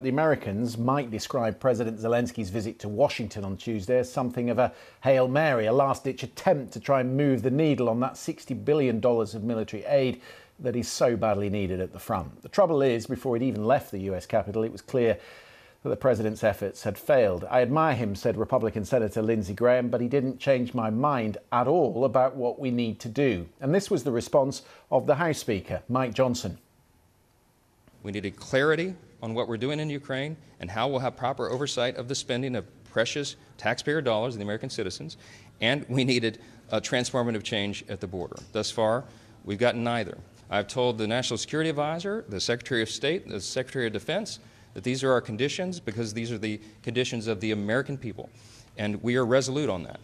The Americans might describe President Zelensky's visit to Washington on Tuesday as something of a Hail Mary, a last ditch attempt to try and move the needle on that $60 billion of military aid that is so badly needed at the front. The trouble is, before he'd even left the US capital, it was clear that the president's efforts had failed. I admire him, said Republican Senator Lindsey Graham, but he didn't change my mind at all about what we need to do. And this was the response of the House Speaker, Mike Johnson. We needed clarity on what we're doing in Ukraine and how we'll have proper oversight of the spending of precious taxpayer dollars of the American citizens, and we needed a transformative change at the border. Thus far, we've gotten neither. I've told the National Security Advisor, the Secretary of State, the Secretary of Defense that these are our conditions because these are the conditions of the American people, and we are resolute on that.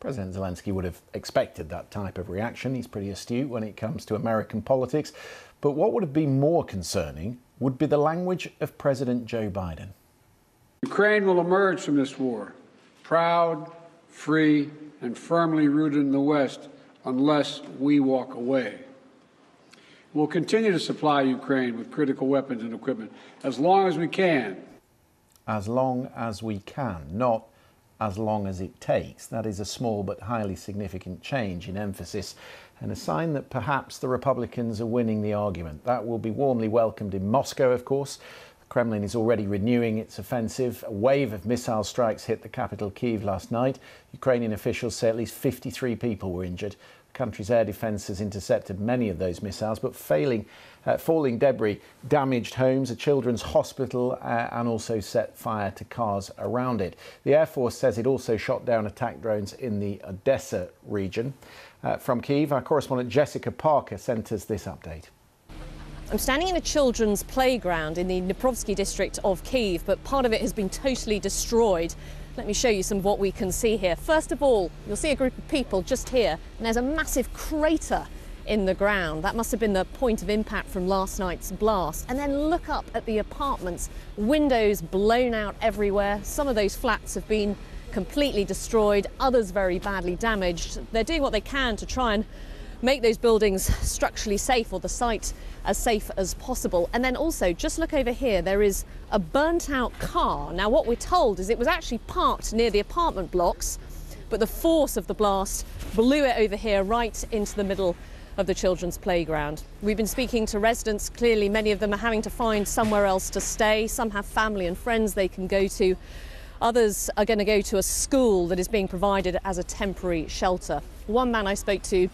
President Zelensky would have expected that type of reaction. He's pretty astute when it comes to American politics. But what would have been more concerning would be the language of President Joe Biden. Ukraine will emerge from this war proud, free, and firmly rooted in the West unless we walk away. We'll continue to supply Ukraine with critical weapons and equipment as long as we can. As long as we can, not as long as it takes. That is a small but highly significant change in emphasis and a sign that perhaps the Republicans are winning the argument. That will be warmly welcomed in Moscow, of course. The Kremlin is already renewing its offensive. A wave of missile strikes hit the capital, Kiev, last night. Ukrainian officials say at least 53 people were injured. Country's air defense has intercepted many of those missiles, but failing uh, falling debris damaged homes, a children's hospital, uh, and also set fire to cars around it. The Air Force says it also shot down attack drones in the Odessa region. Uh, from Kiev, our correspondent Jessica Parker sent us this update. I'm standing in a children's playground in the Dniprovsky district of Kiev, but part of it has been totally destroyed. Let me show you some of what we can see here. First of all, you'll see a group of people just here, and there's a massive crater in the ground. That must have been the point of impact from last night's blast. And then look up at the apartments, windows blown out everywhere. Some of those flats have been completely destroyed, others very badly damaged. They're doing what they can to try and make those buildings structurally safe or the site as safe as possible. And then also, just look over here, there is a burnt out car. Now, what we're told is it was actually parked near the apartment blocks, but the force of the blast blew it over here right into the middle of the children's playground. We've been speaking to residents. Clearly, many of them are having to find somewhere else to stay. Some have family and friends they can go to. Others are going to go to a school that is being provided as a temporary shelter. One man I spoke to,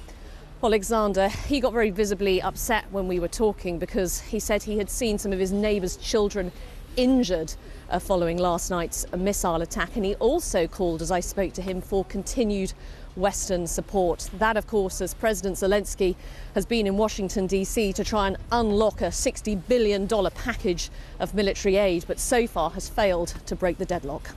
Alexander, he got very visibly upset when we were talking because he said he had seen some of his neighbours' children injured uh, following last night's missile attack. And he also called, as I spoke to him, for continued Western support. That, of course, as President Zelensky has been in Washington, D.C. to try and unlock a $60 billion package of military aid, but so far has failed to break the deadlock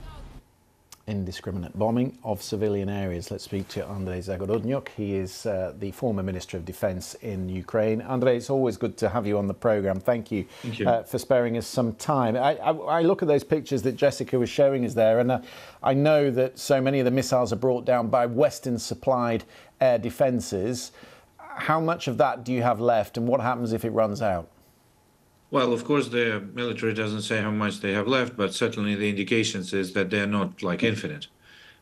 indiscriminate bombing of civilian areas. Let's speak to Andrei Zagorodnyuk. He is uh, the former Minister of Defense in Ukraine. Andrei, it's always good to have you on the programme. Thank you, Thank you. Uh, for sparing us some time. I, I, I, look at those pictures that Jessica was showing us there, and uh, I know that so many of the missiles are brought down by Western supplied air defences. How much of that do you have left, and what happens if it runs out? Well, of course, the military doesn't say how much they have left, but certainly the indications is that they're not like infinite.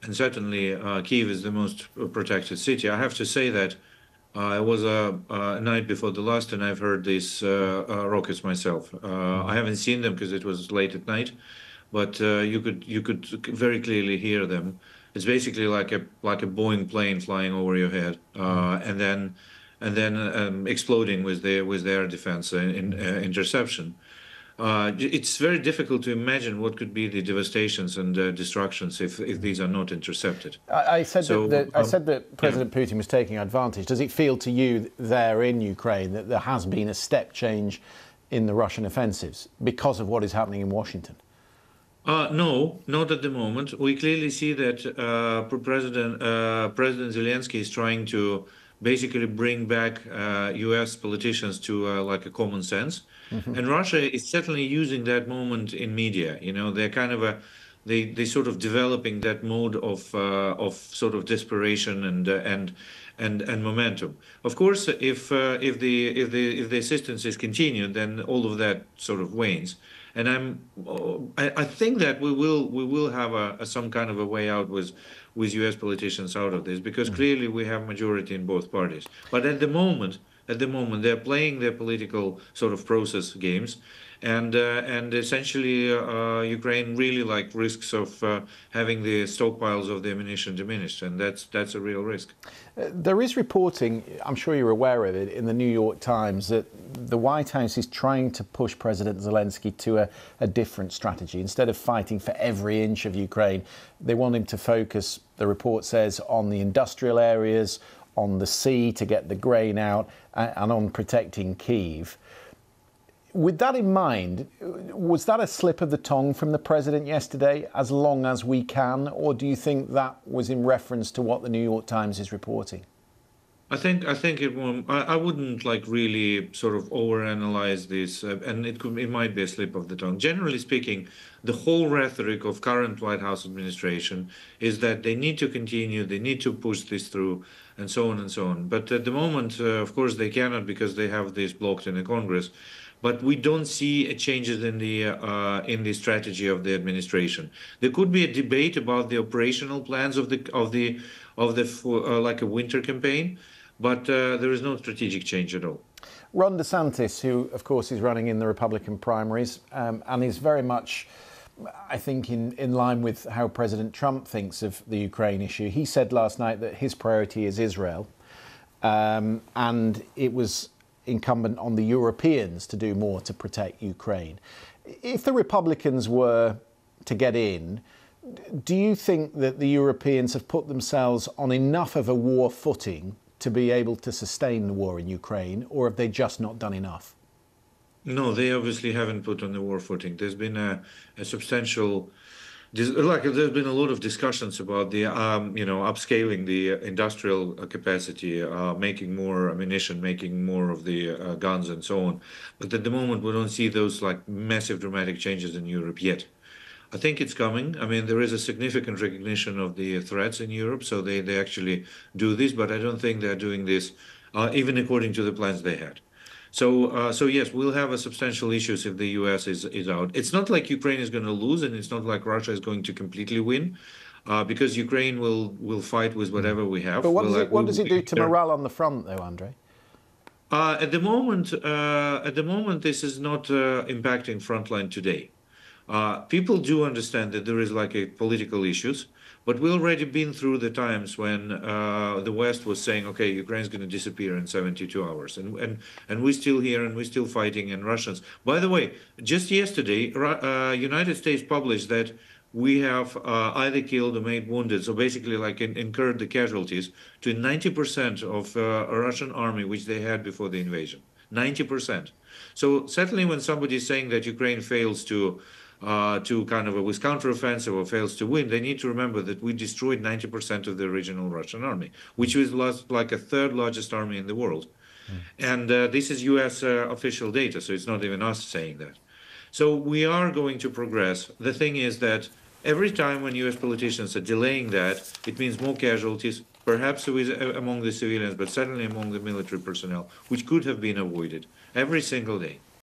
And certainly, uh, Kiev is the most protected city. I have to say that uh, it was a, a, night before the last, and I've heard these uh, uh rockets myself. Uh, I haven't seen them because it was late at night, but uh, you could you could very clearly hear them. It's basically like a like a Boeing plane flying over your head, and then and then um, exploding with their with their defense in, uh, interception. Uh, it's very difficult to imagine what could be the devastations and uh, destructions if, if these are not intercepted. I, I said so, that, the, I said that President yeah. Putin was taking advantage. Does it feel to you there in Ukraine that there has been a step change in the Russian offensives because of what is happening in Washington? Uh, no, not at the moment. We clearly see that uh, President uh, President Zelensky is trying to basically bring back uh, U.S. politicians to uh, like a common sense. Mm-hmm. And Russia is certainly using that moment in media. You know, they're kind of a they they sort of developing that mode of uh, of sort of desperation and uh, and and and momentum. Of course, if uh, if the if the if the assistance is continued, then all of that sort of wanes. And I'm, I, I think that we will we will have a, a, some kind of a way out with with U.S. politicians out of this because mm-hmm. clearly we have majority in both parties. But at the moment, at the moment, they're playing their political sort of process games, and uh, and essentially uh, Ukraine really like risks of uh, having the stockpiles of the ammunition diminished, and that's that's a real risk. Uh, there is reporting, I'm sure you're aware of it, in the New York Times that the White House is trying to push President Zelensky to a, a different strategy. Instead of fighting for every inch of Ukraine, they want him to focus. The report says on the industrial areas, on the sea to get the grain out, and on protecting Kiev with that in mind, was that a slip of the tongue from the president yesterday, as long as we can, or do you think that was in reference to what the New York Times is reporting? I think I think it won't. I, I wouldn't like really sort of overanalyze this, uh, and it could it might be a slip of the tongue. Generally speaking, the whole rhetoric of current White House administration is that they need to continue, they need to push this through, and so on and so on. But at the moment, uh, of course, they cannot because they have this blocked in the Congress but we don't see changes in the uh, in the strategy of the administration. There could be a debate about the operational plans of the of the of the uh, like a winter campaign, but uh, there is no strategic change at all. Ron DeSantis, who of course is running in the Republican primaries um, and is very much. I think in, in line with how President Trump thinks of the Ukraine issue, he said last night that his priority is Israel. Um, and it was incumbent on the Europeans to do more to protect Ukraine. If the Republicans were to get in, do you think that the Europeans have put themselves on enough of a war footing to be able to sustain the war in Ukraine, or have they just not done enough? No, they obviously haven't put on the war footing. There's been a, a substantial like there's been a lot of discussions about the um, you know upscaling the industrial capacity, uh, making more ammunition, making more of the uh, guns and so on. But at the moment, we don't see those like massive dramatic changes in Europe yet. I think it's coming. I mean, there is a significant recognition of the threats in Europe, so they, they actually do this, but I don't think they're doing this uh, even according to the plans they had. So, uh, so yes, we'll have a substantial issues if the U.S. is is out. It's not like Ukraine is going to lose, and it's not like Russia is going to completely win, uh, because Ukraine will will fight with whatever we have. But what we'll, does it, what does it do to morale on the front, though, Andre? Uh, at the moment, uh, at the moment, this is not uh, impacting frontline today. Uh, people do understand that there is like a political issues. But we already been through the times when uh, the West was saying, okay, Ukraine's going to disappear in 72 hours, and and and we're still here and we're still fighting. And Russians, by the way, just yesterday, uh, United States published that we have uh, either killed or made wounded, so basically like in, incurred the casualties to 90% of uh, Russian army which they had before the invasion. 90%. So certainly when somebody is saying that Ukraine fails to uh, to kind of a with counteroffensive or fails to win, they need to remember that we destroyed 90% of the original Russian army, which was like a third largest army in the world. Mm. And uh, this is US uh, official data, so it's not even us saying that. So we are going to progress. The thing is that every time when US politicians are delaying that, it means more casualties, perhaps with, among the civilians, but certainly among the military personnel, which could have been avoided every single day.